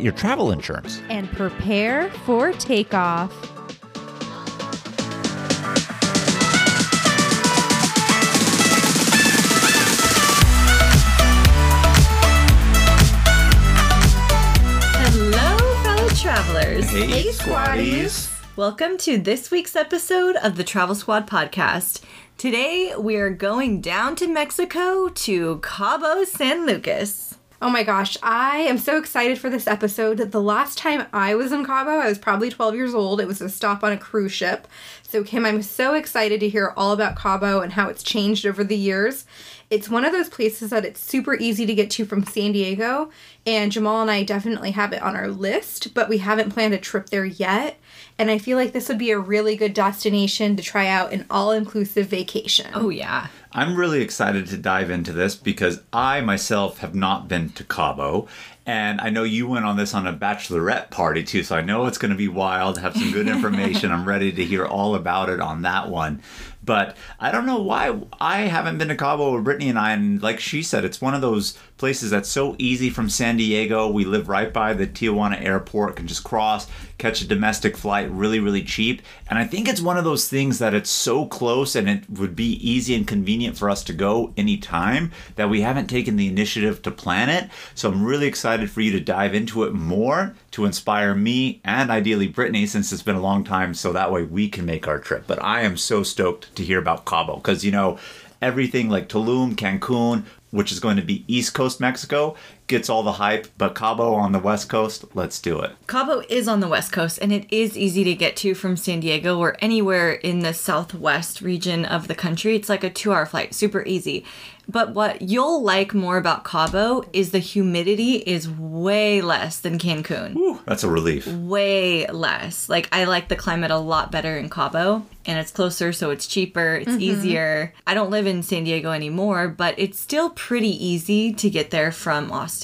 your travel insurance. and prepare for takeoff. Hello, fellow travelers. Hey, squaddies. Welcome to this week's episode of the Travel Squad podcast. Today, we are going down to Mexico to Cabo San Lucas. Oh my gosh, I am so excited for this episode. The last time I was in Cabo, I was probably 12 years old. It was a stop on a cruise ship. So, Kim, I'm so excited to hear all about Cabo and how it's changed over the years. It's one of those places that it's super easy to get to from San Diego, and Jamal and I definitely have it on our list, but we haven't planned a trip there yet. And I feel like this would be a really good destination to try out an all inclusive vacation. Oh, yeah. I'm really excited to dive into this because I myself have not been to Cabo. And I know you went on this on a bachelorette party too, so I know it's going to be wild, have some good information. I'm ready to hear all about it on that one. But I don't know why I haven't been to Cabo with Brittany and I. And like she said, it's one of those places that's so easy from San Diego. We live right by the Tijuana airport, can just cross, catch a domestic flight really, really cheap. And I think it's one of those things that it's so close and it would be easy and convenient for us to go anytime that we haven't taken the initiative to plan it. So I'm really excited for you to dive into it more to inspire me and ideally Brittany since it's been a long time so that way we can make our trip. But I am so stoked to hear about Cabo because, you know, everything like Tulum, Cancun, which is going to be East Coast Mexico, gets all the hype, but Cabo on the West Coast, let's do it. Cabo is on the west coast and it is easy to get to from San Diego or anywhere in the southwest region of the country. It's like a two hour flight, super easy. But what you'll like more about Cabo is the humidity is way less than Cancun. Whew, that's a relief. way less. Like I like the climate a lot better in Cabo and it's closer so it's cheaper, it's mm-hmm. easier. I don't live in San Diego anymore, but it's still pretty easy to get there from Austin.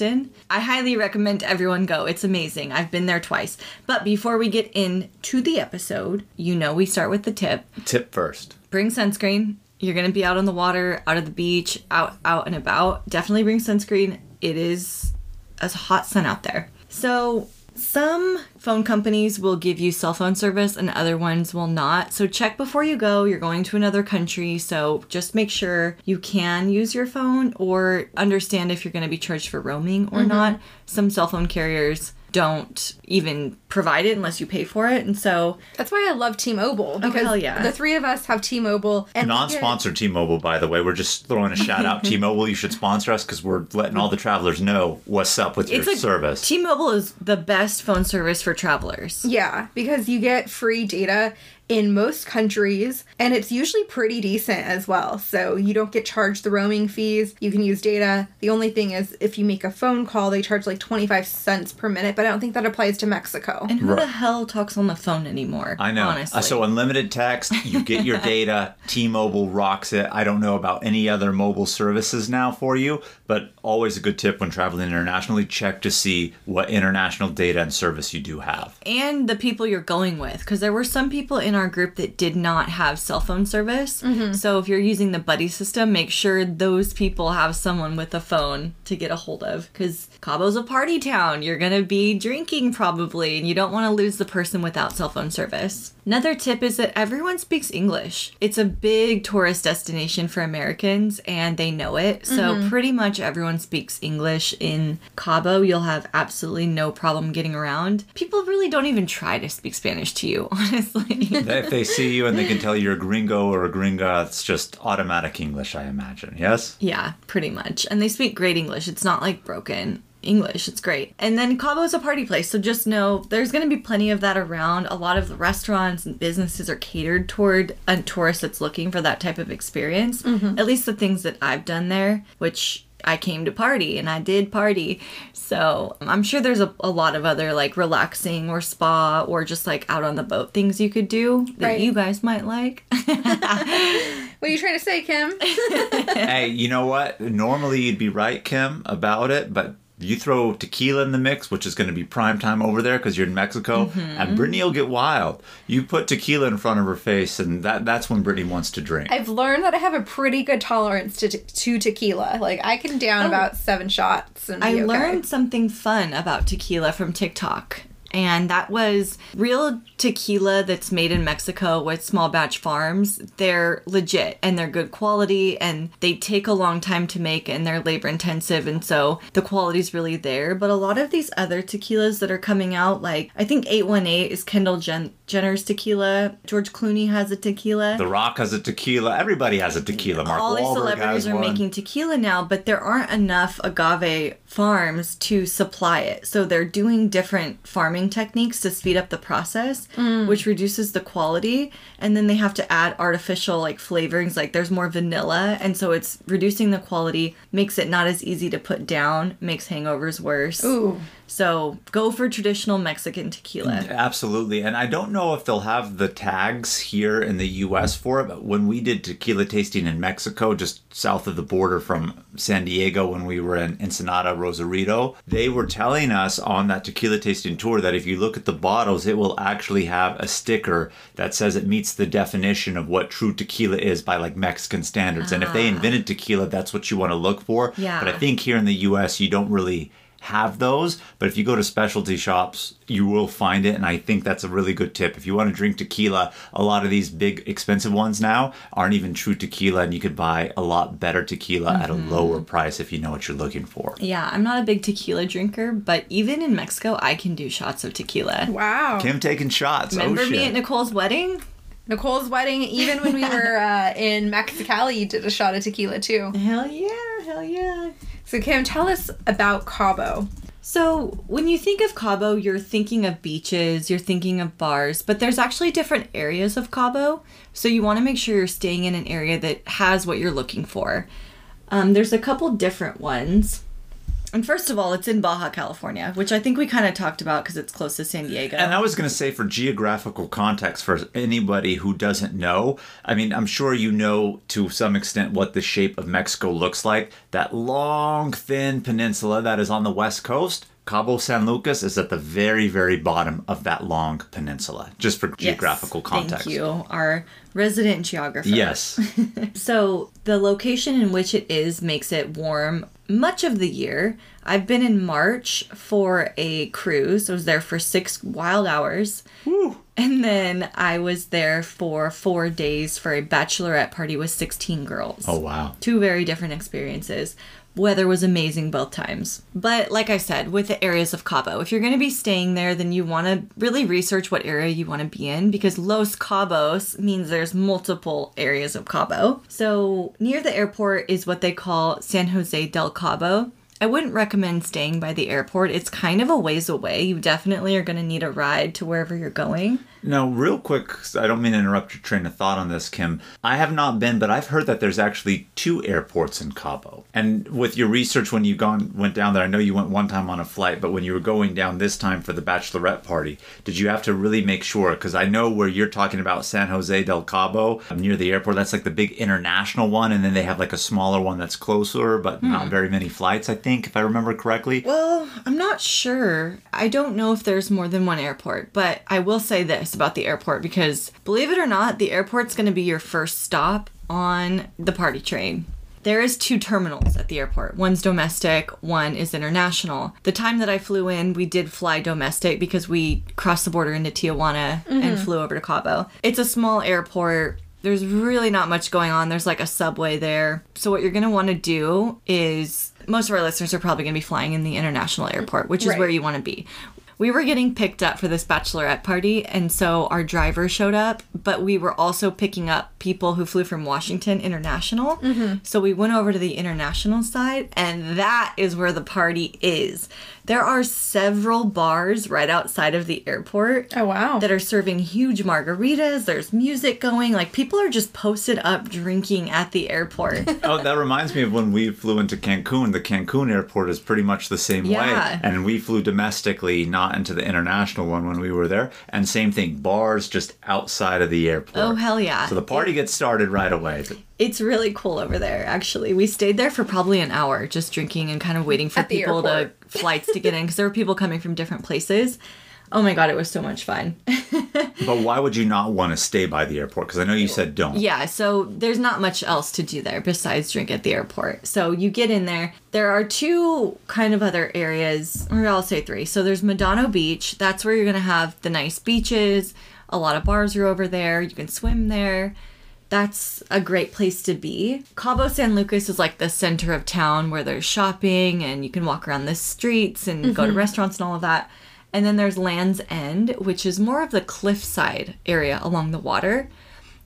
I highly recommend everyone go. It's amazing. I've been there twice. But before we get into the episode, you know we start with the tip. Tip first. Bring sunscreen. You're going to be out on the water, out of the beach, out out and about. Definitely bring sunscreen. It is a hot sun out there. So, some phone companies will give you cell phone service and other ones will not. So, check before you go. You're going to another country, so just make sure you can use your phone or understand if you're going to be charged for roaming or mm-hmm. not. Some cell phone carriers don't even provide it unless you pay for it. And so, That's why I love T-Mobile oh, because hell yeah. the three of us have T-Mobile and we get- Non-sponsored T-Mobile, by the way. We're just throwing a shout out. T-Mobile, you should sponsor us because we're letting all the travelers know what's up with it's your like service. T-Mobile is the best phone service for travelers. Yeah, because you get free data in most countries and it's usually pretty decent as well. So you don't get charged the roaming fees. You can use data. The only thing is if you make a phone call, they charge like 25 cents per minute, but I don't think that applies to Mexico. And who the hell talks on the phone anymore? I know. Honestly. Uh, so unlimited text, you get your data. T-Mobile rocks it. I don't know about any other mobile services now for you, but always a good tip when traveling internationally. Check to see what international data and service you do have. and the people you're going with because there were some people in our group that did not have cell phone service. Mm-hmm. So if you're using the buddy system make sure those people have someone with a phone to get a hold of because cabo's a party town. You're gonna be drinking probably and you don't want to lose the person without cell phone service. Another tip is that everyone speaks english. It's a big tourist destination for americans and they know it. So mm-hmm. pretty much everyone speaks english in cabo you'll have absolutely no problem getting around people really don't even try to speak spanish to you honestly if they see you and they can tell you're a gringo or a gringa, it's just automatic English, I imagine. Yes? yeah pretty much and they speak great english it's not like broken English. It's great. And then Cabo is a party place, so just know there's going to be plenty of that around. A lot of the restaurants and businesses are catered toward a tourist that's looking for that type of experience. Mm-hmm. At least the things that I've done there, which I came to party and I did party. So I'm sure there's a, a lot of other like relaxing or spa or just like out on the boat things you could do that Right. you guys might like. What are you trying to say, Kim? hey, you know what? Normally you'd be right, Kim, about it, but you throw tequila in the mix, which is going to be prime time over there because you're in Mexico, mm-hmm, and mm-hmm. Brittany will get wild. You put tequila in front of her face, and that that's when Brittany wants to drink. I've learned that I have a pretty good tolerance to, to tequila. Like I can down oh. about seven shots. And Oh. I okay. learned something fun about tequila from TikTok. And that was real tequila that's made in Mexico with small batch farms. They're legit and they're good quality and they take a long time to make and they're labor intensive. And so the quality's really there. But a lot of these other tequilas that are coming out, like I think 818 is Kendall Jen- Jenner's tequila. George Clooney has a tequila the Rock has a tequila. Everybody has a tequila. Mark all these Wahlberg celebrities are one. making tequila now, but there aren't enough agave farms to supply it. So they're doing different farming techniques to speed up the process, mm. which reduces the quality. And then they have to add artificial like flavorings, like there's more vanilla. And so it's reducing the quality, makes it not as easy to put down, makes hangovers worse. Ooh. So go for traditional Mexican tequila. Absolutely. And I don't know if they'll have the tags here in the US for it, but when we did tequila tasting in Mexico, just south of the border from San Diego, when we were in Ensenada, Rosarito, they were telling us on that tequila tasting tour that if you look at the bottles, it will actually have a sticker that says it meets the definition of what true tequila is by like Mexican standards. And if they ah. invented tequila, that's what you want to look for. Yeah. But I think here in the US, you don't really have those, but if you go to specialty shops, you will find it. And I think that's a really good tip. If you want to drink tequila, a lot of these big expensive ones now aren't even true tequila, and you could buy a lot better tequila at a mm-hmm. lower price if you know what you're looking for. Yeah, I'm not a big tequila drinker, but even in Mexico, I can do shots of tequila. Wow. Kim taking shots. Oh, Remember oh, me shit. at Nicole's wedding? Nicole's wedding, even when we were uh, in Mexicali, you did a shot of tequila too. Hell yeah, hell yeah. So, Kim, tell us about Cabo. So, when you think of Cabo, you're thinking of beaches, you're thinking of bars, but there's actually different areas of Cabo. So, you want to make sure you're staying in an area that has what you're looking for. Um, there's a couple different ones. And first of all, it's in Baja California, which I think we kind of talked about because it's close to San Diego. And I was going to say, for geographical context, for anybody who doesn't know, I mean, I'm sure you know to some extent what the shape of Mexico looks like. That long, thin peninsula that is on the west coast, Cabo San Lucas, is at the very, very bottom of that long peninsula, just for Yes, geographical context. Thank you, our resident geographer. Yes. So the location in which it is makes it warm much of the year. I've been in March for a cruise. I was there for six wild hours. And then I was there for four days for a bachelorette party with 16 girls. oh, wow. Two very different experiences. Weather was amazing both times. But like I said, with the areas of Cabo, if you're going to be staying there, then you want to really research what area you want to be in because Los Cabos means there's multiple areas of Cabo. So near the airport is what they call San Jose del Cabo. I wouldn't recommend staying by the airport. It's kind of a ways away. You definitely are going to need a ride to wherever you're going. Now, real quick, I don't mean to interrupt your train of thought on this, Kim. I have not been, but I've heard that there's actually two airports in Cabo. And with your research when you gone went down there, I know you went one time on a flight, but when you were going down this time for the bachelorette party, did you have to really make sure? Because I know where you're talking about San Jose del Cabo um, near the airport. That's like the big international one, and then they have like a smaller one that's closer, but not very many flights. I think, if I remember correctly. Well, I'm not sure. I don't know if there's more than one airport, but I will say this about the airport because believe it or not, the airport's going to be your first stop on the party train. There is two terminals at the airport. One's domestic, one is international. The time that I flew in, we did fly domestic because we crossed the border into Tijuana and mm-hmm. flew over to Cabo. It's a small airport. There's really not much going on. There's like a subway there. So what you're going to want to do is most of our listeners are probably going to be flying in the international airport, which is Right. where you want to be. We were getting picked up for this bachelorette party, and so our driver showed up, but we were also picking up people who flew from Washington International. Mm-hmm. So we went over to the international side, and that is where the party is. There are several bars right outside of the airport Oh, wow. that are serving huge margaritas. There's music going. Like people are just posted up drinking at the airport. Oh, that reminds me of when we flew into Cancun. The Cancun airport is pretty much the same Yeah. way. And we flew domestically, not into the international one when we were there. And same thing, bars just outside of the airport. oh hell yeah. So the party gets started right away. It's really cool over there, actually. We stayed there for probably an hour just drinking and kind of waiting for At the people to airport. Flights to get in because there were people coming from different places. Oh my god, it was so much fun. But why would you not want to stay by the airport? Because I know you said don't. yeah, so there's not much else to do there besides drink at the airport. So you get in there. There are two kind of other areas, or I'll say three. So there's Medano Beach. That's where you're going to have the nice beaches. A lot of bars are over there. You can swim there. That's a great place to be. Cabo San Lucas is like the center of town where there's shopping and you can walk around the streets and go to restaurants and all of that. And then there's Land's End, which is more of the cliffside area along the water.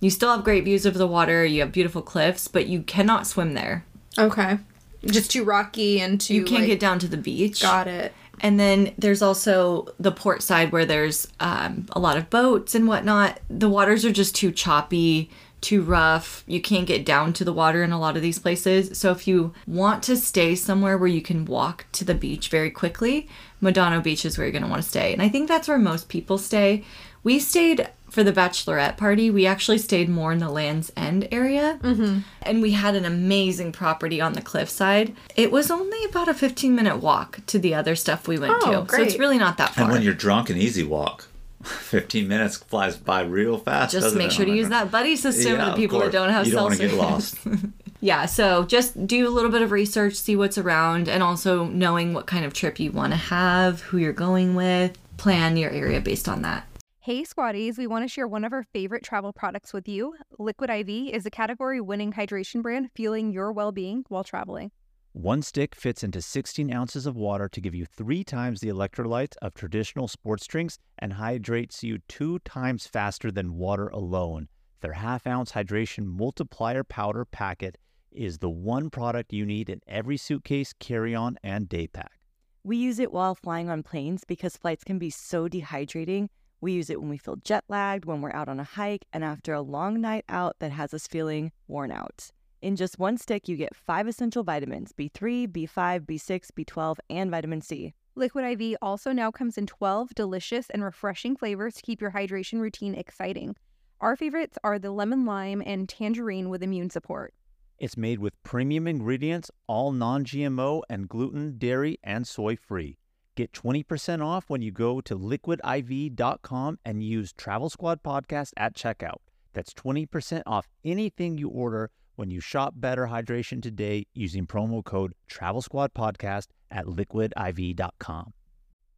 You still have great views of the water, you have beautiful cliffs, but you cannot swim there. okay. Just too rocky and too. You can't like- get down to the beach. Got it. And then there's also the port side where there's um, a lot of boats and whatnot. The waters are just too choppy, too rough. You can't get down to the water in a lot of these places. So if you want to stay somewhere where you can walk to the beach very quickly, Medano Beach is where you're going to want to stay. And I think that's where most people stay. We stayed for the bachelorette party. We actually stayed more in the Land's End area. Mm-hmm. And we had an amazing property on the cliffside. It was only about a 15 minute walk to the other stuff we went Oh, to. So it's really not that far. And when you're drunk, an easy walk. 15 minutes flies by real fast. just make it? sure to Oh my use God. that buddy system Yeah, for of the people that don't have You don't cell want to get service. lost. Yeah, so just do a little bit of research, see what's around, and also knowing what kind of trip you want to have, who you're going with, plan your area based on that. Hey, squaddies, we want to share one of our favorite travel products with you. Liquid IV is a category winning hydration brand fueling your well being while traveling. One stick fits into 16 ounces of water to give you three times the electrolytes of traditional sports drinks and hydrates you two times faster than water alone. Their half ounce hydration multiplier powder packet is the one product you need in every suitcase, carry on, and day pack. We use it while flying on planes because flights can be so dehydrating. We use it when we feel jet lagged, when we're out on a hike, and after a long night out that has us feeling worn out. In just one stick, you get five essential vitamins B3, B5, B6, B12, and vitamin C. Liquid IV also now comes in 12 delicious and refreshing flavors to keep your hydration routine exciting. Our favorites are the lemon lime and tangerine with immune support. It's made with premium ingredients, all non GMO and gluten, dairy, and soy free. Get 20% off when you go to liquidiv.com and use Travel Squad Podcast at checkout. That's 20% off anything you order when you shop Better Hydration today using promo code Travel Squad Podcast at liquidiv.com.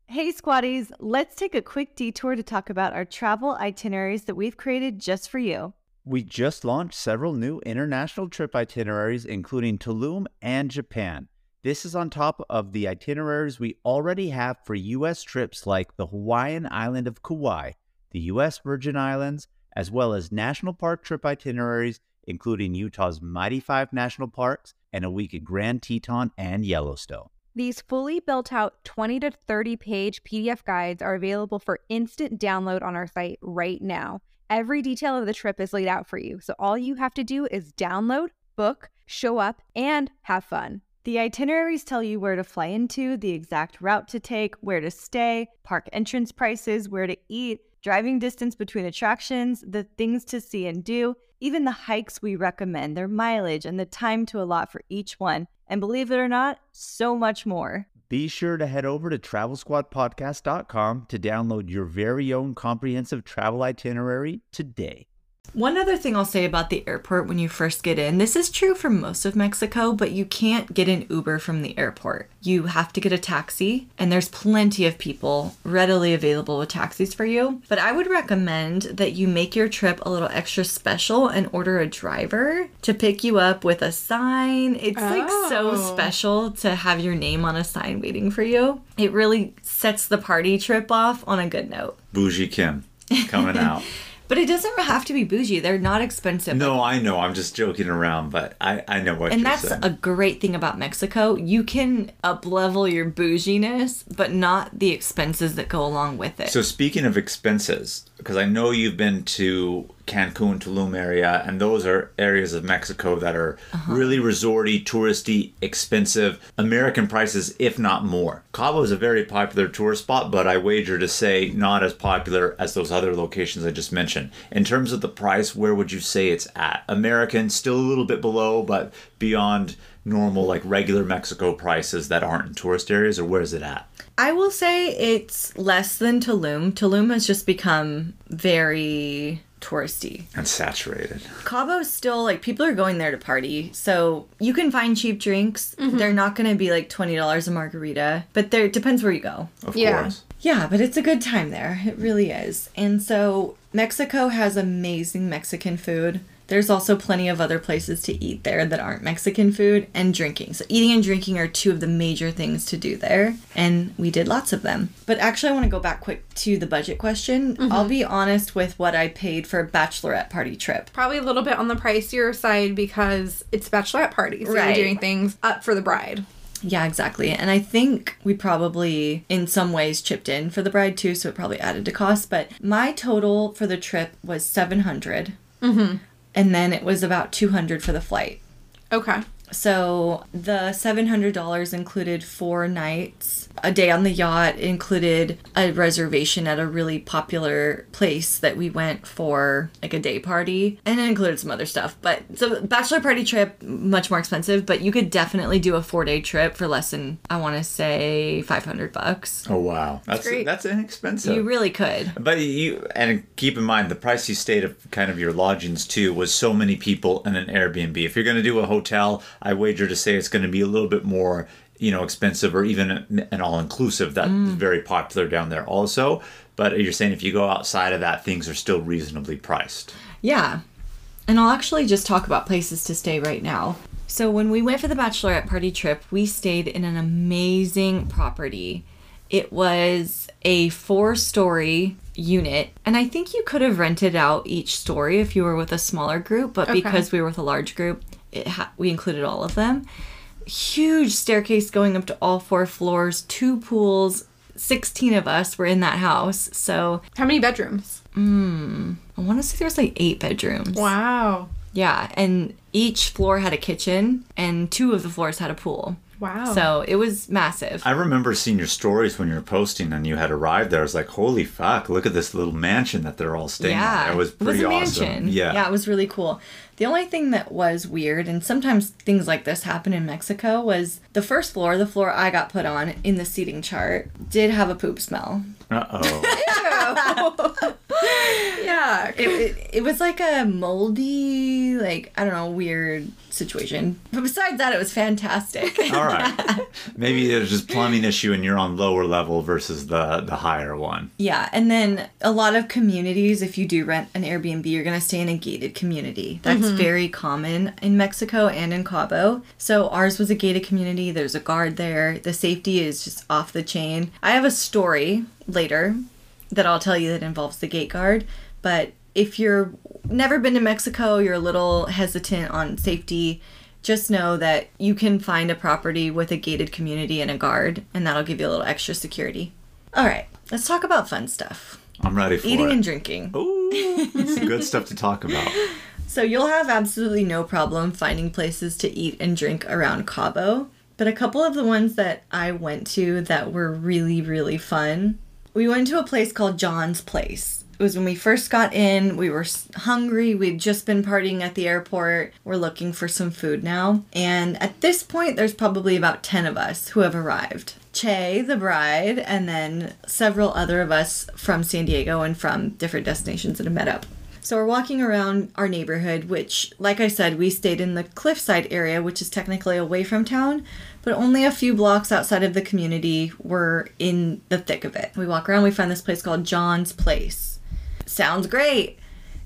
Hey, squaddies, let's take a quick detour to talk about our travel itineraries that we've created just for you. We just launched several new international trip itineraries, including Tulum and Japan. This is on top of the itineraries we already have for U.S. trips like the Hawaiian island of Kauai, the U.S. Virgin Islands, as well as national park trip itineraries, including Utah's Mighty Five National Parks and a week at Grand Teton and Yellowstone. These fully built out 20 to 30 page PDF guides are available for instant download on our site right now. Every detail of the trip is laid out for you, so all you have to do is download, book, show up, and have fun. The itineraries tell you where to fly into, the exact route to take, where to stay, park entrance prices, where to eat, driving distance between attractions, the things to see and do, even the hikes we recommend, their mileage, and the time to allot for each one. And believe it or not, so much more. Be sure to head over to travelsquadpodcast.com to download your very own comprehensive travel itinerary today. One other thing I'll say about the airport when you first get in this is true for most of Mexico, but you can't get an Uber from the airport. You have to get a taxi, and there's plenty of people readily available with taxis for you. But I would recommend that you make your trip a little extra special and order a driver to pick you up with a sign. It's like so Oh. special to have your name on a sign waiting for you. It really sets the party trip off on a good note. Bougie Kim coming out. But it doesn't have to be bougie. They're not expensive. no, I know. I'm just joking around, but I, I know what and that's saying. a great thing about Mexico. You can up level your bouginess, but not the expenses that go along with it. So speaking of expenses, because I know you've been to Cancun, Tulum area, and those are areas of Mexico that are Uh-huh. really resorty, touristy, expensive, American prices, if not more. Cabo is a very popular tourist spot, but I wager to say not as popular as those other locations I just mentioned. In terms of the price, where would you say it's at? American, still a little bit below, but beyond normal, like regular Mexico prices that aren't in tourist areas, or where is it at? I will say it's less than Tulum. Tulum has just become very touristy. And saturated. Cabo's still like people are going there to party, so you can find cheap drinks. Mm-hmm. They're not going to be like twenty dollars a margarita, but there it depends where you go. Of Yeah. course. Yeah, but it's a good time there. It really is. And so Mexico has amazing Mexican food. There's also plenty of other places to eat there that aren't Mexican food and drinking. So eating and drinking are two of the major things to do there, and we did lots of them. But actually I want to go back quick to the budget question. I'll be honest with what I paid for a bachelorette party trip. Probably a little bit on the pricier side because it's bachelorette party. So Right. you're doing things up for the bride. Yeah, exactly. And I think we probably, in some ways, chipped in for the bride too, so it probably added to cost. But my total for the trip was 700. Mm-hmm. And then it was about two hundred for the flight. Okay. So the seven hundred dollars included four nights, a day on the yacht, included a reservation at a really popular place that we went for like a day party, and it included some other stuff. But so bachelor party trip much more expensive, but you could definitely do a four day trip for less than I want to say five hundred bucks. Oh wow, that's great. that's inexpensive. You really could. but you and keep in mind the price you stayed of kind of your lodgings too was so many people in an Airbnb. If you're going to do a hotel, I wager to say it's going to be a little bit more you know expensive or even an all inclusive that's mm. very popular down there also. But you're saying if you go outside of that, things are still reasonably priced. Yeah. And I'll actually just talk about places to stay right now. So, when we went for the bachelorette party trip, we stayed in an amazing property. It was a four story unit, and I think you could have rented out each story if you were with a smaller group, but Okay. because we were with a large group, it ha- we included all of them. Huge staircase going up to all four floors, two pools. 16 of us were in that house. So How many bedrooms? Hmm, I want to say there was like eight bedrooms. Wow. Yeah, and each floor had a kitchen, and two of the floors had a pool. Wow. So it was massive. I remember seeing your stories when you were posting and you had arrived there. I was like, holy fuck, look at this little mansion that they're all staying yeah, in. It was pretty a awesome. mansion. Yeah. yeah, it was really cool. The only thing that was weird, and sometimes things like this happen in Mexico, was the first floor, the floor I got put on in the seating chart, did have a poop smell. Uh oh. yeah. It, it, it was like a moldy, like, I don't know, weird situation. But besides that, it was fantastic. All right. Maybe there's just plumbing issue and you're on lower level versus the the higher one. Yeah, and then a lot of communities, if you do rent an Airbnb, you're going to stay in a gated community. That's Mm-hmm. very common in Mexico and in Cabo. So ours was a gated community. There's a guard there. The safety is just off the chain. I have a story later that I'll tell you that involves the gate guard, but if you're never been to Mexico, you're a little hesitant on safety, just know that you can find a property with a gated community and a guard, and that'll give you a little extra security. All right, let's talk about fun stuff. I'm ready for Eating it. and drinking. Ooh, that's good stuff to talk about. So you'll have absolutely no problem finding places to eat and drink around Cabo. But a couple of the ones that I went to that were really, really fun. We went to a place called John's Place. It was when we first got in. We were hungry. We'd just been partying at the airport. We're looking for some food now. And at this point, there's probably about 10 of us who have arrived. Che, the bride, and then several other of us from San Diego and from different destinations that have met up. So we're walking around our neighborhood, which, like I said, we stayed in the cliffside area, which is technically away from town, but only a few blocks outside of the community. We're in the thick of it. We walk around, we find this place called John's Place. Sounds great.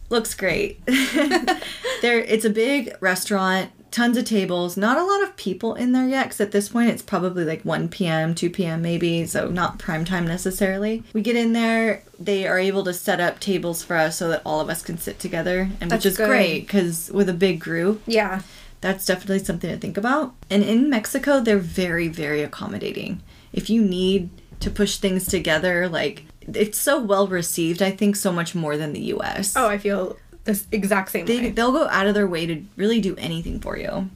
Looks great. there, it's a big restaurant, tons of tables, not a lot of people in there yet. Because at this point, it's probably like 1 p.m., 2 p.m. maybe, so not prime time necessarily. We get in there, they are able to set up tables for us so that all of us can sit together, and That's which is good. great because with a big group, Yeah. that's definitely something to think about. And in Mexico, they're very, very accommodating. If you need to push things together, like it's so well received, I think so much more than the US. Oh, I feel this exact same thing. they, way. they'll go out of their way to really do anything for you.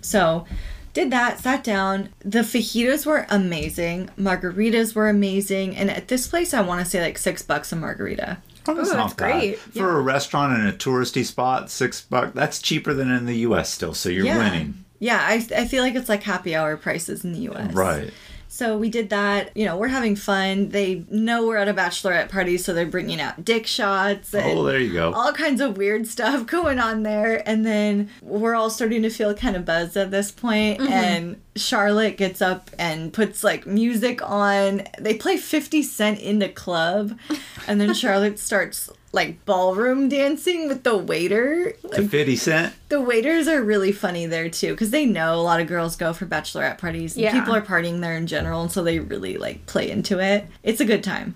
So, did that, sat down. The fajitas were amazing. Margaritas were amazing. And at this place, I want to say like six bucks a margarita. Oh, that's Ooh, not that's bad. great. For a restaurant in a touristy spot, six bucks, that's cheaper than in the US still, so you're yeah. winning. Yeah, I, I feel like it's like happy hour prices in the US. Right. So we did that. You know, we're having fun. They know we're at a bachelorette party, so they're bringing out dick shots oh, and Oh, there you go. all kinds of weird stuff going on there. And then we're all starting to feel kind of buzzed at this point, mm-hmm. And Charlotte gets up and puts like music on. They play 50 Cent in the club. And then Charlotte starts like ballroom dancing with the waiter. To 50 cent. The waiters are really funny there too because they know a lot of girls go for bachelorette parties. And Yeah. People are partying there in general, and so they really like play into it. It's a good time.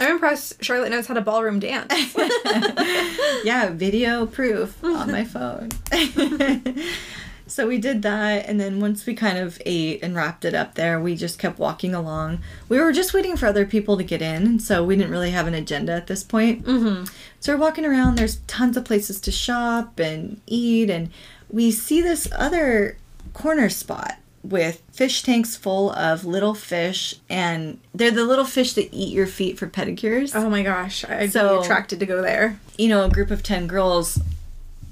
I'm impressed Charlotte knows how to ballroom dance. Yeah, video proof on my phone. So we did that, and then once we kind of ate and wrapped it up there, we just kept walking along. We were just waiting for other people to get in, so we didn't really have an agenda at this point. Mm-hmm. So we're walking around. There's tons of places to shop and eat, and we see this other corner spot with fish tanks full of little fish, and they're the little fish that eat your feet for pedicures oh my gosh, I'd So- be attracted to go there. you know, a group of 10 girls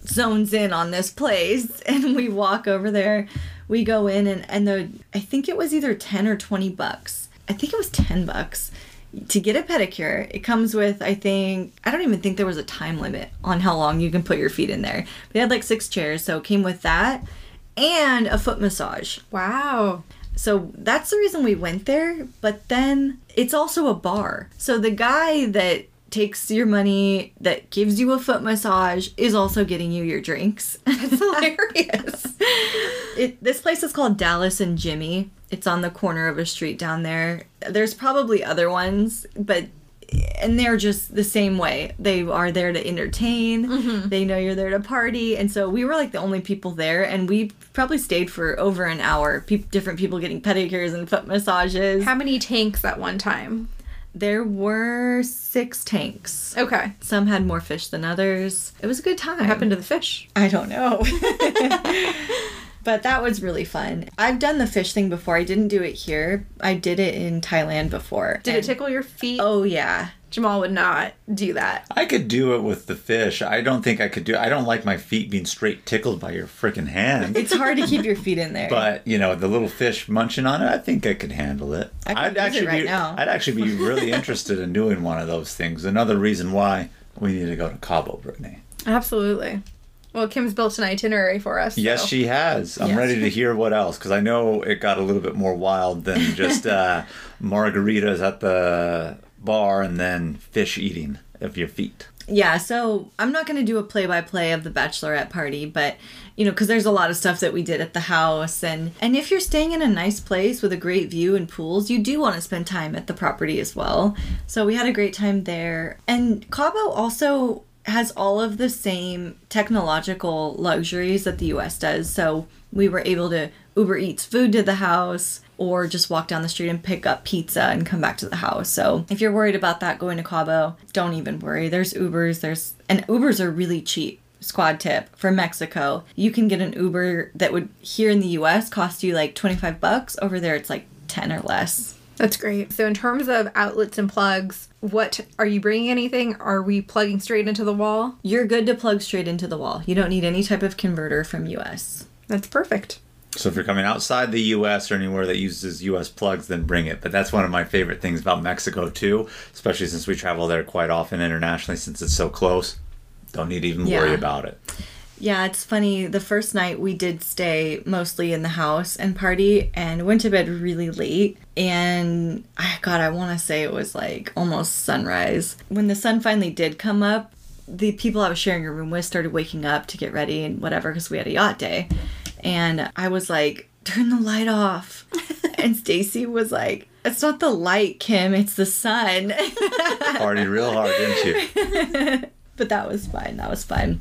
zones in on this place and we walk over there. We go in and, and the, I think it was either 10 or 20 bucks. I think it was 10 bucks to get a pedicure. It comes with, I think, I don't even think there was a time limit on how long you can put your feet in there. They had like six chairs, so it came with that and a foot massage. Wow. So that's the reason we went there. But then it's also a bar. So the guy that takes your money, that gives you a foot massage, is also getting you your drinks. It's hilarious. it, this place is called Dallas and Jimmy. It's on the corner of a street down there. There's probably other ones, but and they're just the same way. They are there to entertain. Mm-hmm. They know you're there to party, and so we were like the only people there, and we probably stayed for over an hour. Pe- different people getting pedicures and foot massages. How many tanks at one time? There were six tanks. Okay. Some had more fish than others. It was a good time. What happened to the fish? I don't know. but that was really fun. I've done the fish thing before. I didn't do it here. I did it in Thailand before. Did And- it tickle your feet? Oh yeah. Jamal would not do that. I could do it with the fish. I don't think I could do I don't like my feet being straight tickled by your freaking hand. It's hard to keep your feet in there. But you know, the little fish munching on it, I think I could handle it. I could I'd use it actually right be, now. I'd actually be really interested in doing one of those things. Another reason why we need to go to Cabo, Brittany. Absolutely. Well, Kim's built an itinerary for us. Yes, so- she has. I'm Yes. ready to hear what else because I know it got a little bit more wild than just uh, margaritas at the bar and then fish eating of your feet. yeah, so I'm not going to do a play by play of the bachelorette party, but you know, cuz there's a lot of stuff that we did at the house and and if you're staying in a nice place with a great view and pools, you do want to spend time at the property as well. So we had a great time there. And Cabo also has all of the same technological luxuries that the US does. So we were able to Uber Eats food to the house or just walk down the street and pick up pizza and come back to the house. So if you're worried about that going to Cabo, don't even worry. There's Ubers, there's and Ubers are really cheap. Squad tip for Mexico. You can get an Uber that would here in the US cost you like 25 bucks. Over there it's like 10 or less. That's great. So, in terms of outlets and plugs, what are you bringing anything? Are we plugging straight into the wall? You're good to plug straight into the wall. You don't need any type of converter from US. That's perfect. So if you're coming outside the U.S. or anywhere that uses U.S. plugs, then bring it. But that's one of my favorite things about Mexico too, especially since we travel there quite often internationally, since it's so close. Don't need to even Yeah. worry about it. Yeah, it's funny. The first night we did stay mostly in the house and party and went to bed really late. And I God, I want to say it was like almost sunrise. When the sun finally did come up, the people I was sharing a room with started waking up to get ready and whatever because we had a yacht day. And I was like, turn the light off. and Stacy was like, it's not the light, Kim, it's the sun. Partied real hard, didn't you? but that was fine. That was fun.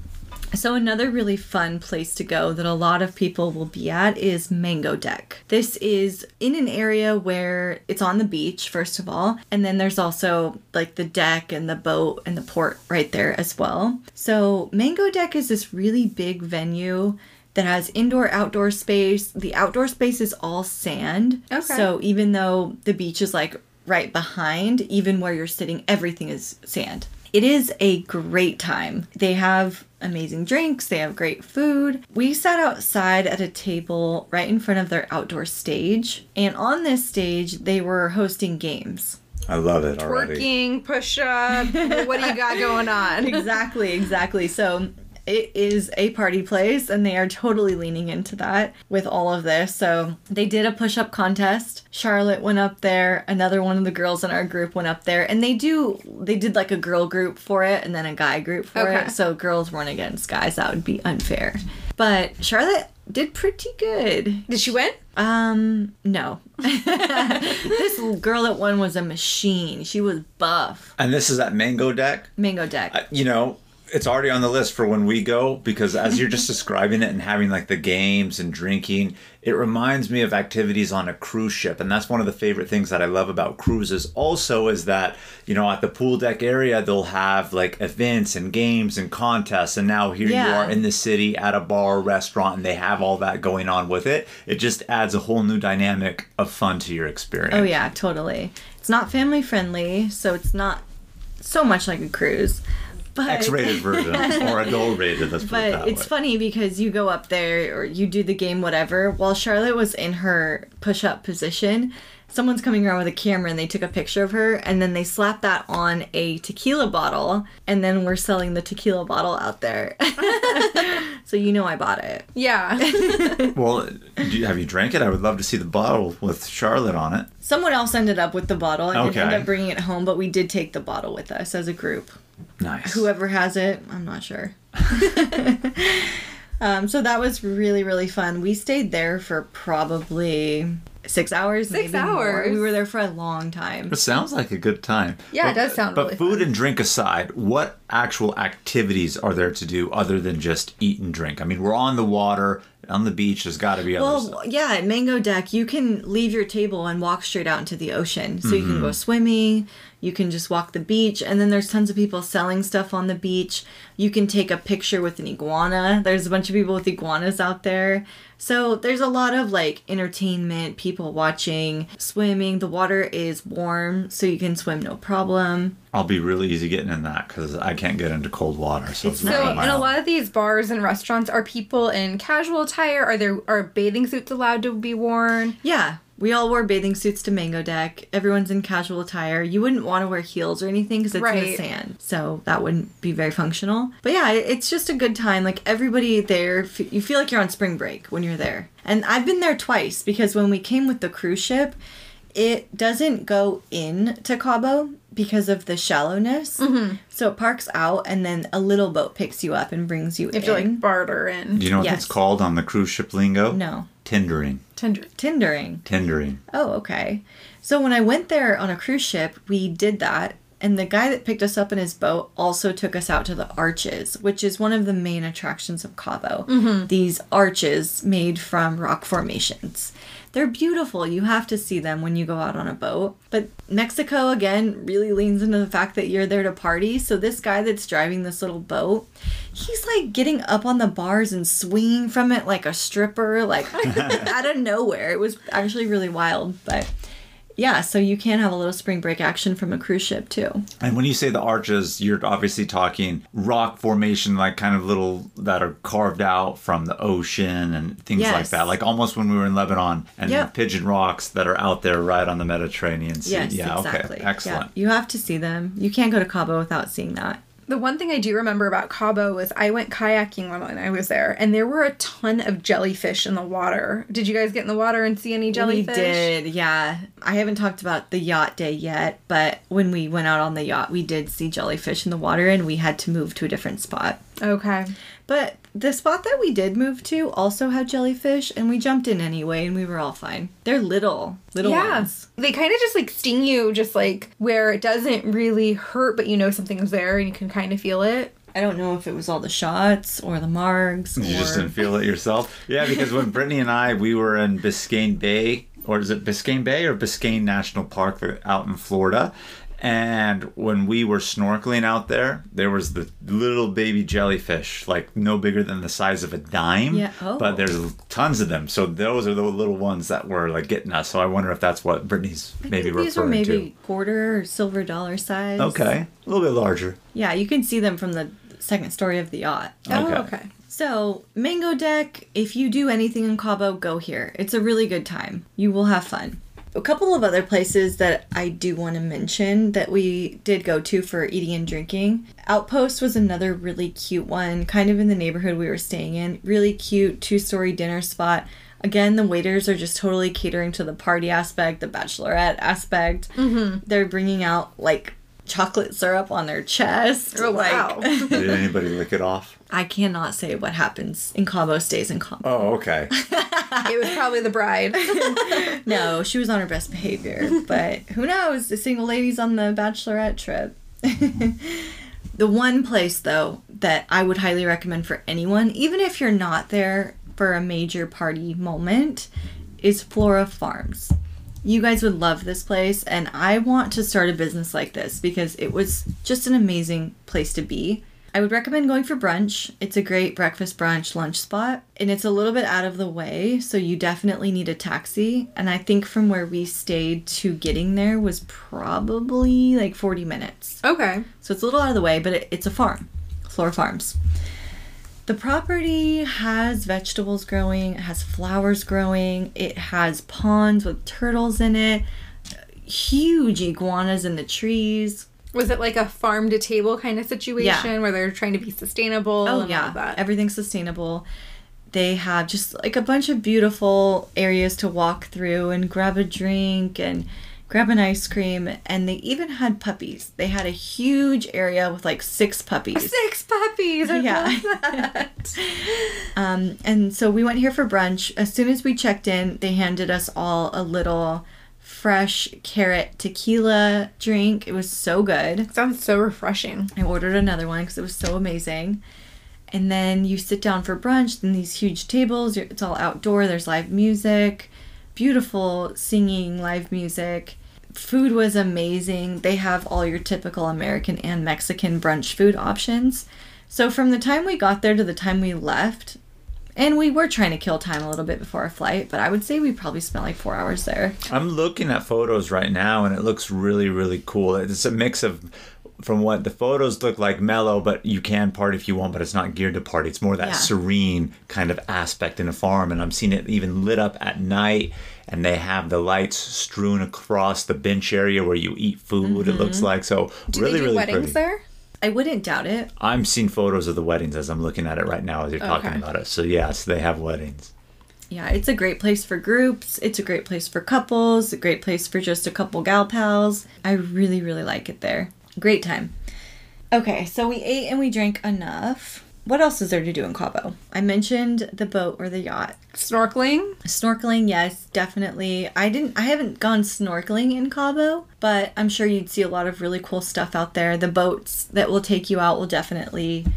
So another really fun place to go that a lot of people will be at is Mango Deck. This is in an area where it's on the beach first of all, and then there's also like the deck and the boat and the port right there as well. So Mango Deck is this really big venue that has indoor outdoor space. The outdoor space is all sand. Okay. So even though the beach is like right behind, even where you're sitting, everything is sand. It is a great time. They have amazing drinks, they have great food. We sat outside at a table right in front of their outdoor stage, and on this stage, they were hosting games. I love it already. Twerking, push up. what do you got going on? exactly, exactly. So it is a party place and they are totally leaning into that with all of this. So they did a push up contest. Charlotte went up there, another one of the girls in our group went up there and they do they did like a girl group for it and then a guy group for Okay. it. So girls weren't against guys. That would be unfair. But Charlotte did pretty good. Did she win? Um, no. this girl that won was a machine. She was buff. And this is at Mango Deck. Mango deck. Uh, You know, it's already on the list for when we go because as you're just describing it and having like the games and drinking, it reminds me of activities on a cruise ship. And that's one of the favorite things that I love about cruises also is that, you know, at the pool deck area, they'll have like events and games and contests. And now here you are in the city at a bar or restaurant and they have all that going on with it. It just adds a whole new dynamic of fun to your experience. Oh yeah, totally. It's not family friendly, so it's not so much like a cruise. But X-rated version or adult rated. Let's put it But that it's way. funny because you go up there or you do the game, whatever. While Charlotte was in her push up position, someone's coming around with a camera and they took a picture of her and then they slapped that on a tequila bottle and then we're selling the tequila bottle out there. so you know I bought it. Yeah. Well, do you, have you drank it? I would love to see the bottle with Charlotte on it. Someone else ended up with the bottle. I didn't end up bringing it home, but we did take the bottle with us as a group. Nice. whoever has it i'm not sure um, so that was really really fun we stayed there for probably six hours Six maybe more. hours? we were there for a long time It sounds like a good time. Yeah, it does sound But really food fun. and drink aside, what actual activities are there to do other than just eat and drink? I mean, we're on the water, on the beach. There's got to be other well stuff. yeah at mango deck you can leave your table and walk straight out into the ocean so you Mm-hmm. can go swimming you can just walk the beach and then there's tons of people selling stuff on the beach you can take a picture with an iguana there's a bunch of people with iguanas out there so there's a lot of like entertainment people watching swimming the water is warm so you can swim no problem I'll be really easy getting in that because I can't get into cold water. So it's, It's So not in my a lot of these bars and restaurants, are people in casual attire? Are there are bathing suits allowed to be worn? Yeah, we all wore bathing suits to Mango Deck. Everyone's in casual attire. You wouldn't want to wear heels or anything because it's in the sand, so that wouldn't be very functional. But yeah, it's just a good time. Like everybody there, you feel like you're on spring break when you're there. And I've been there twice because when we came with the cruise ship, it doesn't go in to Cabo because of the shallowness. Mm-hmm. So it parks out, and then a little boat picks you up and brings you You have to in. like barter in. Do you know what Yes. it's called on the cruise ship lingo? no, Tindering. Tender. tindering. Tindering. Oh, okay. So when I went there on a cruise ship, we did that. And the guy that picked us up in his boat also took us out to the arches, which is one of the main attractions of Cabo. Mm-hmm. These arches made from rock formations. They're beautiful. You have to see them when you go out on a boat. But Mexico, again, really leans into the fact that you're there to party. So this guy that's driving this little boat, he's like getting up on the bars and swinging from it like a stripper, like out of nowhere. It was actually really wild. But yeah, so you can have a little spring break action from a cruise ship too. And when you say the arches, you're obviously talking rock formation, like kind of little that are carved out from the ocean and things like that. Like almost when we were in Lebanon and Yep. pigeon rocks that are out there right on the Mediterranean Sea. Yes, yeah, exactly. okay. Excellent. Yeah, you have to see them. You can't go to Cabo without seeing that. The one thing I do remember about Cabo was I went kayaking when I was there, and there were a ton of jellyfish in the water. Did you guys get in the water and see any jellyfish? We did, yeah. I haven't talked about the yacht day yet, but when we went out on the yacht, we did see jellyfish in the water and we had to move to a different spot. Okay. But the spot that we did move to also had jellyfish and we jumped in anyway and we were all fine. They're little, little Yeah. ones. They kind of just like sting you, just like where it doesn't really hurt, but you know something's there and you can kind of feel it. I don't know if it was all the shots or the margs or You just didn't feel it yourself? Yeah, because when Brittany and I, we were in Biscayne Bay, or is it Biscayne Bay or Biscayne National Park out in Florida? And when we were snorkeling out there, there was the little baby jellyfish, like no bigger than the size of a dime. Yeah, oh. But there's tons of them. So those are the little ones that were like getting us. So I wonder if that's what Brittany's I maybe think these were referring maybe quarter or silver dollar size. Okay. A little bit larger. Yeah, you can see them from the second story of the yacht. Oh, Okay. Oh, okay. So, Mango Deck, if you do anything in Cabo, go here. It's a really good time. You will have fun. A couple of other places that I do want to mention that we did go to for eating and drinking. Outpost was another really cute one, kind of in the neighborhood we were staying in. Really cute two story dinner spot. Again, the waiters are just totally catering to the party aspect, the bachelorette aspect. Mm-hmm. They're bringing out like chocolate syrup on their chest. Oh, like- wow. Did anybody lick it off? I cannot say what happens in Cabo stays in Cabo. Oh, okay. it was probably the bride. No, she was on her best behavior, but who knows? The single ladies on the bachelorette trip. the one place, though, that I would highly recommend for anyone, even if you're not there for a major party moment, is Flora Farms. You guys would love this place, and I want to start a business like this because it was just an amazing place to be. I would recommend going for brunch. It's a great breakfast, brunch, lunch spot, and it's a little bit out of the way, so you definitely need a taxi. And I think from where we stayed to getting there was probably like 40 minutes. okay. So it's a little out of the way, but it, it's a farm, Flora Farms. The property has vegetables growing, it has flowers growing, it has ponds with turtles in it, huge iguanas in the trees. Was it like a farm to table kind of situation where they're trying to be sustainable Oh and yeah, everything's sustainable. They have just like a bunch of beautiful areas to walk through and grab a drink and grab an ice cream. And they even had puppies. They had a huge area with like six puppies. Six puppies. I Yeah. Um, and so we went here for brunch. As soon as we checked in, they handed us all a little fresh carrot tequila drink. It was so good. Sounds so refreshing. I ordered another one because it was so amazing. And then you sit down for brunch, then these huge tables, it's all outdoor, there's live music, beautiful singing, live music. Food was amazing. They have all your typical American and Mexican brunch food options. So from the time we got there to the time we left, and we were trying to kill time a little bit before our flight, but I would say we probably spent like four hours there. I'm looking at photos right now, and it looks really, really cool. It's a mix of from what the photos look like mellow, but you can party if you want, but it's not geared to party. It's more that Yeah. serene kind of aspect in a farm, and I'm seeing it even lit up at night. And they have the lights strewn across the bench area where you eat food. It looks mm-hmm. like so Do really, they do really weddings pretty. there? I wouldn't doubt it. I'm seeing photos of the weddings as I'm looking at it right now as you're talking Okay. about it. So yes, they have weddings. Yeah, it's a great place for groups. It's a great place for couples. A great place for just a couple gal pals. I really, really like it there. Great time. Okay, so we ate and we drank enough. What else is there to do in Cabo? I mentioned the boat or the yacht. Snorkeling? Snorkeling, yes, definitely. I didn't I haven't gone snorkeling in Cabo, but I'm sure you'd see a lot of really cool stuff out there. The boats that will take you out will definitely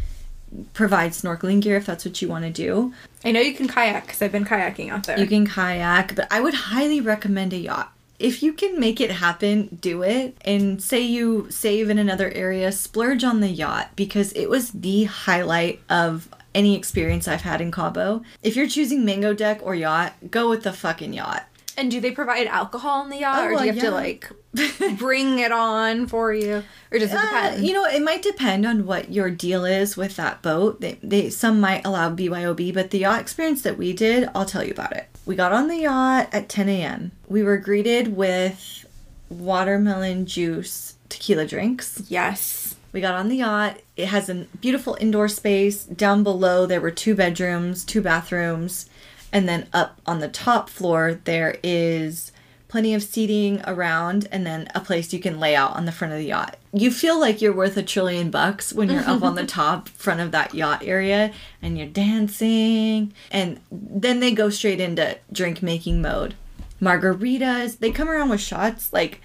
provide snorkeling gear if that's what you want to do. I know you can kayak because I've been kayaking out there. You can kayak, but I would highly recommend a yacht. If you can make it happen, do it. And say you save in another area, splurge on the yacht because it was the highlight of any experience I've had in Cabo. If you're choosing Mango Deck or yacht, go with the fucking yacht. and do they provide alcohol on the yacht, Oh, or do well, you have to like bring it on for you, or does it Uh, depend? you know, it might depend on what your deal is with that boat. They, they some might allow BYOB, but the yacht experience that we did, I'll tell you about it. We got on the yacht at 10 a.m. We were greeted with watermelon juice tequila drinks. yes. We got on the yacht. It has a beautiful indoor space. Down below, there were two bedrooms, two bathrooms. And then up on the top floor, there is plenty of seating around and then a place you can lay out on the front of the yacht. You feel like you're worth a trillion bucks when you're up on the top front of that yacht area and you're dancing. And then they go straight into drink making mode. Margaritas, they come around with shots like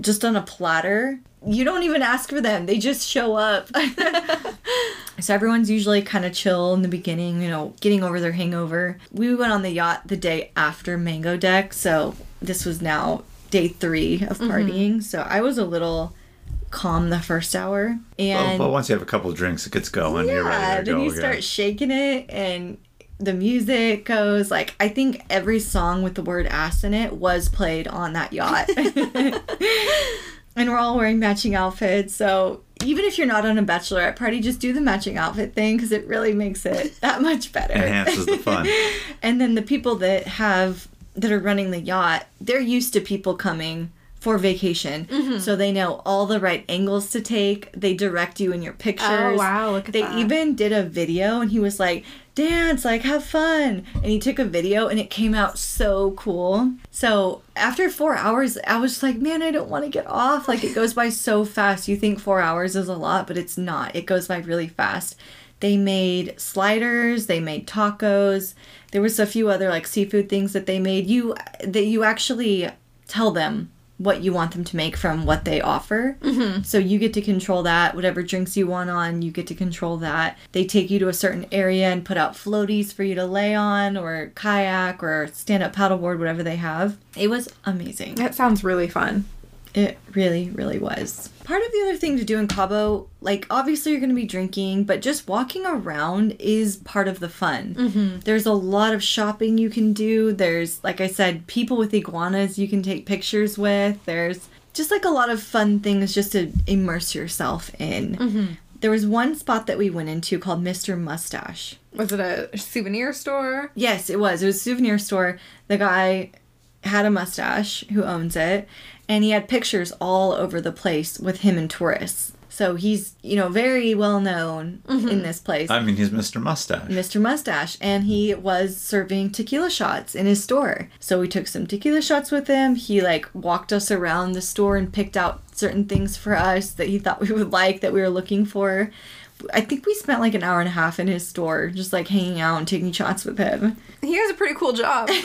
just on a platter. You don't even ask for them, they just show up. so everyone's usually kind of chill in the beginning, you know, getting over their hangover. We went on the yacht the day after Mango Deck, so this was now day three of mm-hmm. partying. So I was a little calm the first hour. Well, And once you have a couple of drinks, it gets going. you're yeah, ready to then go you again. start shaking it and the music goes like I think every song with the word ass in it was played on that yacht. and we're all wearing matching outfits. So even if you're not on a bachelorette party, just do the matching outfit thing because it really makes it that much better. Enhances the fun. and then the people that have that are running the yacht, they're used to people coming for vacation. Mm-hmm. So they know all the right angles to take. They direct you in your pictures. Oh, wow, look at they that. even did a video and he was like, dance, like have fun. And he took a video and it came out so cool. So after four hours, I was like, man, I don't want to get off. Like it goes by so fast. You think four hours is a lot, but it's not. It goes by really fast. They made sliders, they made tacos. There was a few other like seafood things that they made. You that you actually tell them what you want them to make from what they offer. Mm-hmm. So you get to control that. Whatever drinks you want on, you get to control that. They take you to a certain area and put out floaties for you to lay on, or kayak, or stand up paddleboard, whatever they have. It was amazing. That sounds really fun. It really, really was. Part of the other thing to do in Cabo, like obviously you're going to be drinking, but just walking around is part of the fun. Mm-hmm. There's a lot of shopping you can do. There's, like I said, people with iguanas you can take pictures with. There's just like a lot of fun things just to immerse yourself in. There was one spot that we went into called Mr. Mustache. Was it a souvenir store? Yes, it was. It was a souvenir store. The guy had a mustache who owns it, and he had pictures all over the place with him and tourists. So he's, you know, very well known mm-hmm. in this place. I mean, he's Mr. Mustache. Mr. Mustache, and he was serving tequila shots in his store. So we took some tequila shots with him. He like walked us around the store and picked out certain things for us that he thought we would like that we were looking for. I think we spent like an hour and a half in his store just like hanging out and taking shots with him. He has a pretty cool job.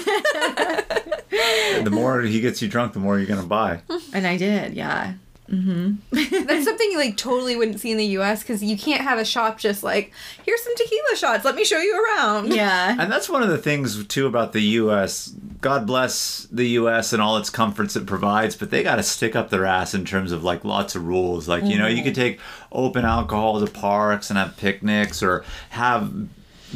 The more he gets you drunk, the more you're gonna buy. And I did, yeah. Mm-hmm. That's something you like totally wouldn't see in the U.S. because you can't have a shop just like, here's some tequila shots. Let me show you around. Yeah. And that's one of the things too about the U.S. God bless the U.S. and all its comforts it provides, but they got to stick up their ass in terms of like lots of rules. Like you know, you could mm-hmm. take open alcohol to parks and have picnics, or have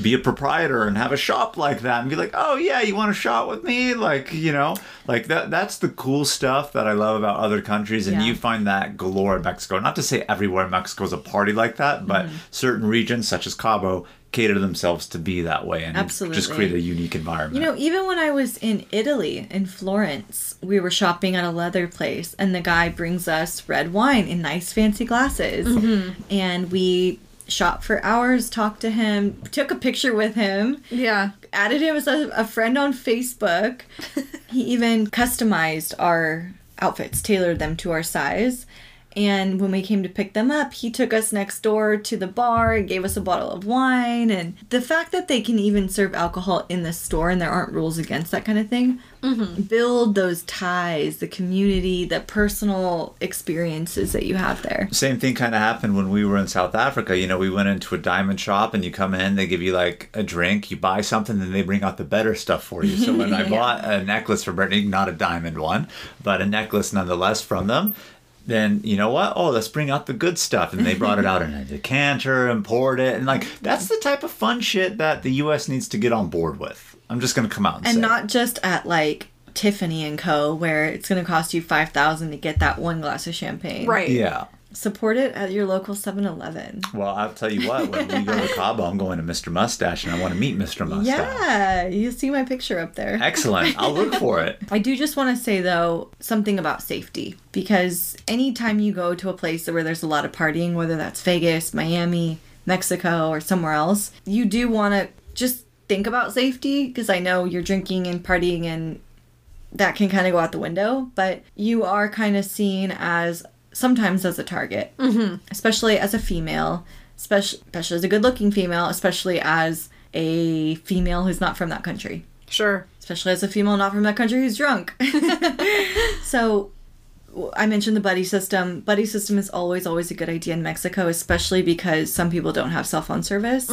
be a proprietor and have a shop like that and be like, oh yeah, you want a shot with me? Like you know, like that. That's the cool stuff that I love about other countries, and Yeah. you find that galore in Mexico. Not to say everywhere in Mexico is a party like that, but mm-hmm. certain regions such as Cabo cater themselves to be that way and Absolutely. just create a unique environment. You know, even when I was in Italy, in Florence, we were shopping at a leather place, and the guy brings us red wine in nice fancy glasses. Mm-hmm. And we shop for hours, talked to him, took a picture with him, Yeah. added him as a, a friend on Facebook. he even customized our outfits, tailored them to our size. And when we came to pick them up, he took us next door to the bar and gave us a bottle of wine. And the fact that they can even serve alcohol in the store and there aren't rules against that kind of thing, mm-hmm. build those ties, the community, the personal experiences that you have there. Same thing kind of happened when we were in South Africa. You know, we went into a diamond shop and you come in, they give you like a drink, you buy something, then they bring out the better stuff for you. So when I bought a necklace for Brittany, not a diamond one, but a necklace nonetheless from them, then you know what? Oh, let's bring out the good stuff. And they brought it out in a decanter and poured it. And like, that's the type of fun shit that the US needs to get on board with. I'm just going to come out and, and say. it. not just at like Tiffany and Co, where it's going to cost you five thousand to get that one glass of champagne. Right. Yeah. Support it at your local 7-Eleven. Well, I'll tell you what. When we go to Cabo, I'm going to Mr. Mustache, and I want to meet Mr. Mustache. Yeah, you see my picture up there. Excellent. I'll look for it. I do just want to say though something about safety because anytime you go to a place where there's a lot of partying, whether that's Vegas, Miami, Mexico, or somewhere else, you do want to just think about safety because I know you're drinking and partying and that can kind of go out the window, but you are kind of seen as sometimes as a target, mm-hmm. especially as a female, especially, especially as a good looking female, especially as a female who's not from that country Sure. especially as a female not from that country who's drunk. so I mentioned the buddy system. Buddy system is always, always a good idea in Mexico, especially because some people don't have cell phone service.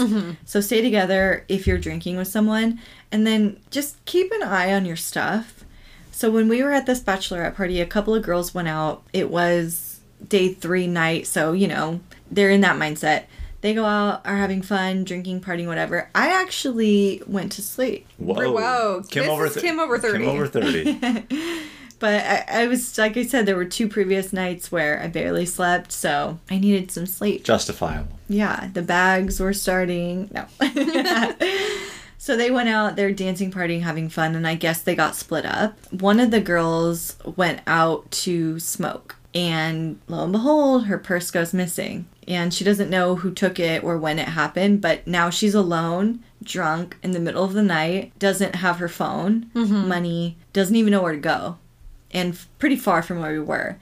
So stay together if you're drinking with someone, and then just keep an eye on your stuff. So when we were at this bachelorette party, a couple of girls went out. It was day three night, so you know they're in that mindset. They go out, are having fun, drinking, partying, whatever. I actually went to sleep. Whoa. Whoa. This is Kim over 30. Kim over 30. But I, I was, like I said, there were two previous nights where I barely slept, so I needed some sleep. Justifiable. Yeah, the bags were starting. No. so they went out, they're dancing, partying, having fun, and I guess they got split up. One of the girls went out to smoke, and lo and behold, her purse goes missing. And she doesn't know who took it or when it happened, but now she's alone, drunk, in the middle of the night, doesn't have her phone, mm-hmm. money, doesn't even know where to go and f- pretty far from where we were.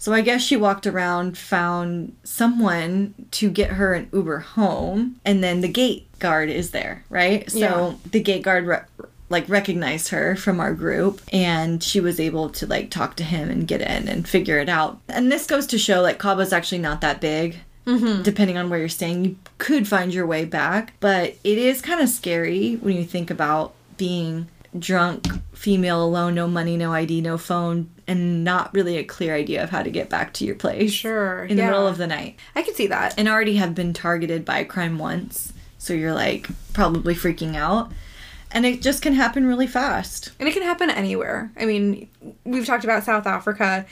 So I guess she walked around, found someone to get her an Uber home, and then the gate guard is there, right? So Yeah. the gate guard re- like recognized her from our group and she was able to like talk to him and get in and figure it out. And this goes to show like Cabo's actually not that big. Mm-hmm. Depending on where you're staying, you could find your way back, but it is kind of scary when you think about being drunk female alone, no money, no ID, no phone, and not really a clear idea of how to get back to your place. Sure, In the middle of the night. I can see that. And already have been targeted by crime once. So you're like probably freaking out. And it just can happen really fast. And it can happen anywhere. I mean, we've talked about South Africa.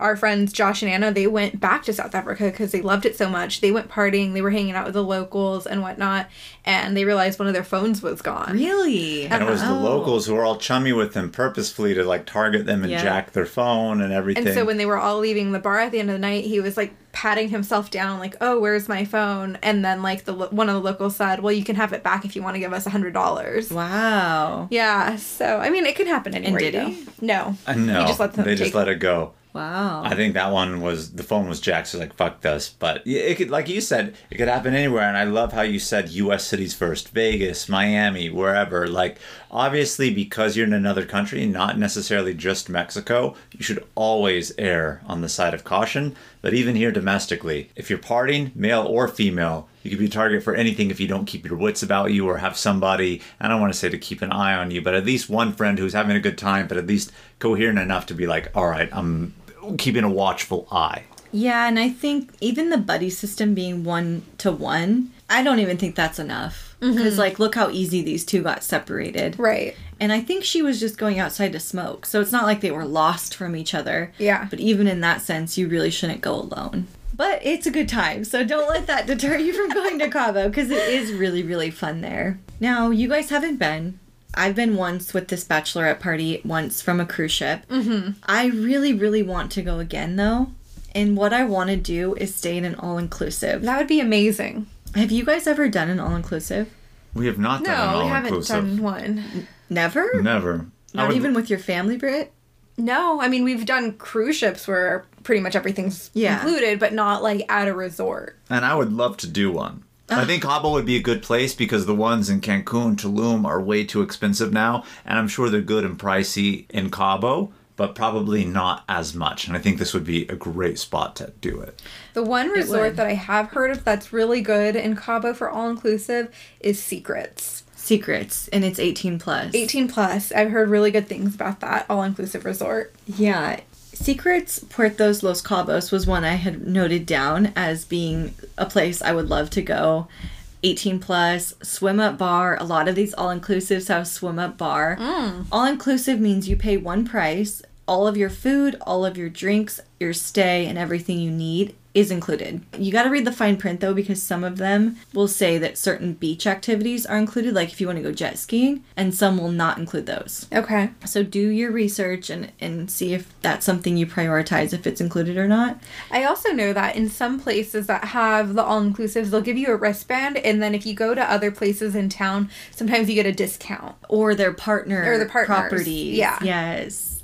Our friends Josh and Anna, they went back to South Africa because they loved it so much. They went partying, they were hanging out with the locals and whatnot, and they realized one of their phones was gone. Really? And it was the Oh. locals who were all chummy with them purposefully to like target them and Yeah. jack their phone and everything. And so when they were all leaving the bar at the end of the night, he was like patting himself down, like, "Oh, where's my phone?" And then like the lo- one of the locals said, "Well, you can have it back if you want to give us a hundred dollars." Wow. Yeah. So I mean, it can happen anywhere. did you he? No. Uh, no, He just let them they just let it go. Wow. I think that one was the phone was jacked. So like fuck this, but it could, like you said, it could happen anywhere. And I love how you said U.S. cities first, Vegas, Miami, wherever. Like obviously, because you're in another country, not necessarily just Mexico, you should always err on the side of caution. But even here domestically, if you're partying, male or female, you could be a target for anything if you don't keep your wits about you or have somebody, I don't want to say to keep an eye on you, but at least one friend who's having a good time, but at least coherent enough to be like, all right, I'm keeping a watchful eye. Yeah, and I think even the buddy system being one to one, I don't even think that's enough. Mm-hmm. Because, like, look how easy these two got separated. Right. And I think she was just going outside to smoke. So it's not like they were lost from each other. Yeah. But even in that sense, you really shouldn't go alone. But it's a good time. So don't let that deter you from going to Cabo because it is really, really fun there. Now, you guys haven't been. I've been once with this bachelorette party, once from a cruise ship. Mm-hmm. I really, really want to go again though. And what I want to do is stay in an all inclusive. That would be amazing. Have you guys ever done an all inclusive? We have not done an No, we haven't done one. Never? Never. Not would- even with your family, Britt? No, I mean we've done cruise ships where pretty much everything's Yeah. included, but not like at a resort. And I would love to do one. I ah. think Cabo would be a good place because the ones in Cancun, Tulum are way too expensive now, and I'm sure they're good and pricey in Cabo, but probably not as much. And I think this would be a great spot to do it. The one resort that I have heard of that's really good in Cabo for all inclusive is Secrets. Secrets, and it's 18 plus. 18 plus. I've heard really good things about that all inclusive resort. Yeah. Secrets Puertos Los Cabos was one I had noted down as being a place I would love to go. 18 plus, swim up bar. A lot of these all inclusives have swim up bar. Mm. All inclusive means you pay one price. All of your food, all of your drinks, your stay, and everything you need is included. You got to read the fine print though, because some of them will say that certain beach activities are included, like if you want to go jet skiing, and some will not include those. Okay. So do your research and, and see if that's something you prioritize, if it's included or not. I also know that in some places that have the all inclusives, they'll give you a wristband, and then if you go to other places in town, sometimes you get a discount. Or their partner Or the partners, properties. yeah. Yes.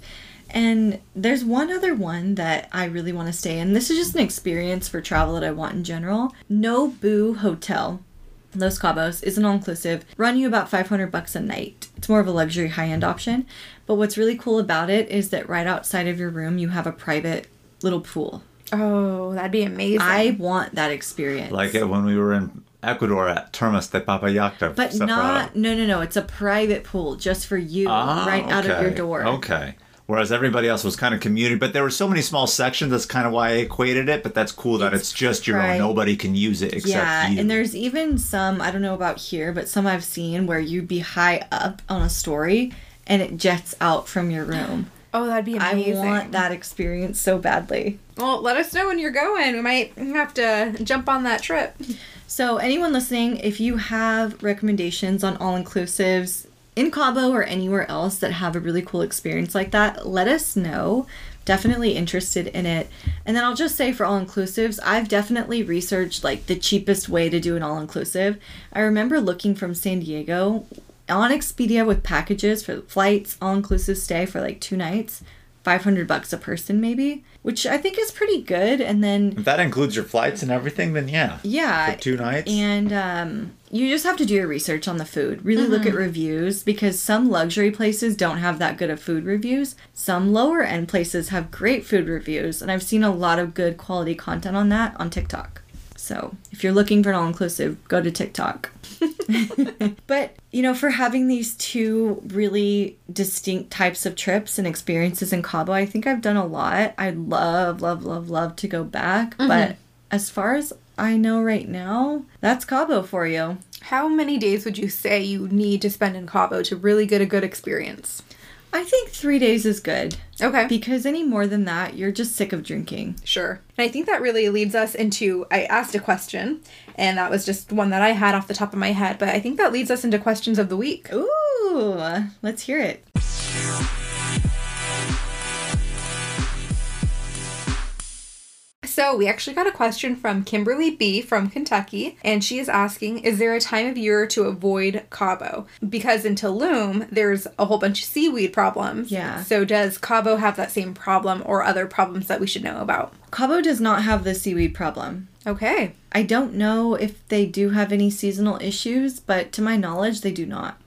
And there's one other one that I really want to stay in. This is just an experience for travel that I want in general. Nobu Hotel. Los Cabos is an all-inclusive, run you about 500 bucks a night. It's more of a luxury high-end option, but what's really cool about it is that right outside of your room you have a private little pool. Oh, that'd be amazing. I want that experience. Like it when we were in Ecuador at Termas de Papallacta. but Separado. not no no no, it's a private pool just for you Ah, right out of your door. Okay. Whereas everybody else was kind of community, but there were so many small sections. That's kind of why I equated it. But that's cool that it's, just your pri- own. Nobody can use it except Yeah, you. and there's even some I don't know about here, but some I've seen where you'd be high up on a story and it jets out from your room. oh, that'd be amazing. I amazing. want that experience so badly. Well, let us know when you're going. We might have to jump on that trip. So, anyone listening, if you have recommendations on all inclusives in Cabo or anywhere else that have a really cool experience like that, let us know. Definitely interested in it. And then I'll just say for all inclusives, I've definitely researched like the cheapest way to do an all inclusive. I remember looking from San Diego on Expedia with packages for flights, all inclusive stay for like two nights, 500 bucks a person maybe, which I think is pretty good. And then if that includes your flights and everything, then yeah. yeah. For two nights. And um, you just have to do your research on the food. Really look at reviews because some luxury places don't have that good of food reviews. Some lower end places have great food reviews. And I've seen a lot of good quality content on that on TikTok. So if you're looking for an all inclusive, go to TikTok. but, you know, for having these two really distinct types of trips and experiences in Cabo, I think I've done a lot. I'd love, love, love, love to go back. Mm-hmm. But as far as I know right now, that's Cabo for you. How many days would you say you need to spend in Cabo to really get a good experience? I think three days is good Okay. because any more than that, you're just sick of drinking. Sure. And I think that really leads us into I asked a question, and that was just one that I had off the top of my head, but I think that leads us into questions of the week. Ooh, let's hear it. So, we actually got a question from Kimberly B from Kentucky, and she is asking Is there a time of year to avoid Cabo? Because in Tulum, there's a whole bunch of seaweed problems. Yeah. So, does Cabo have that same problem or other problems that we should know about? Cabo does not have the seaweed problem. Okay. I don't know if they do have any seasonal issues, but to my knowledge, they do not.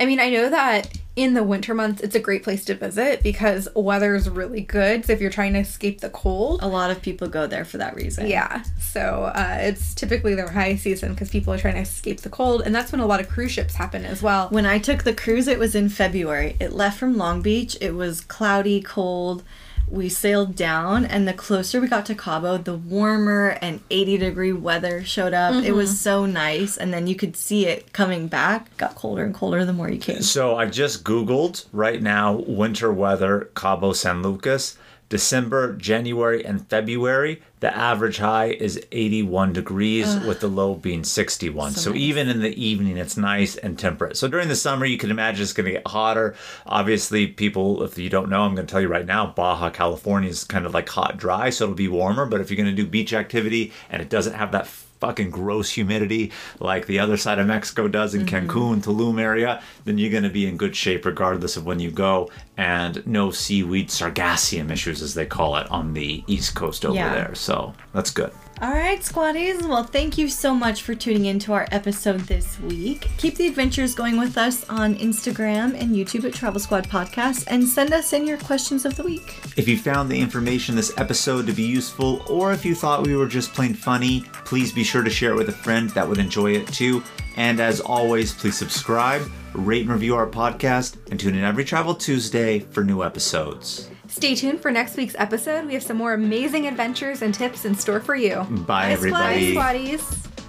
I mean, I know that in the winter months, it's a great place to visit because weather is really good. So, if you're trying to escape the cold, A lot of people go there for that reason. Yeah, so uh, it's typically their high season because people are trying to escape the cold, and that's when a lot of cruise ships happen as well. When I took the cruise, it was in February. It left from Long Beach. It was cloudy, cold. We sailed down, and the closer we got to Cabo, the warmer and 80 degree weather showed up. It was mm-hmm. so nice. And then you could see it coming back. It got colder and colder the more you came. So I just Googled right now winter weather Cabo San Lucas. December, January, and February, the average high is 81 degrees, with the low being 61. So, nice. even in the evening, it's nice and temperate. So during the summer, you can imagine it's going to get hotter. Obviously, people, if you don't know, I'm going to tell you right now, Baja California is kind of like hot, dry, so it'll be warmer. But if you're going to do beach activity and it doesn't have that fucking gross humidity like the other side of Mexico does in mm-hmm. Cancun, Tulum area, then you're going to be in good shape regardless of when you go. And no seaweed sargassum issues, as they call it, on the east coast over Yeah. there. So that's good. All right, squaddies. Well, thank you so much for tuning in to our episode this week. Keep the adventures going with us on Instagram and YouTube at Travel Squad Podcast and send us in your questions of the week. If you found the information this episode to be useful, or if you thought we were just plain funny, please be sure to share it with a friend that would enjoy it too. And as always, please subscribe, rate and review our podcast, and tune in every Travel Tuesday for new episodes. Stay tuned for next week's episode. We have some more amazing adventures and tips in store for you. Bye, everybody. Bye, squaddies.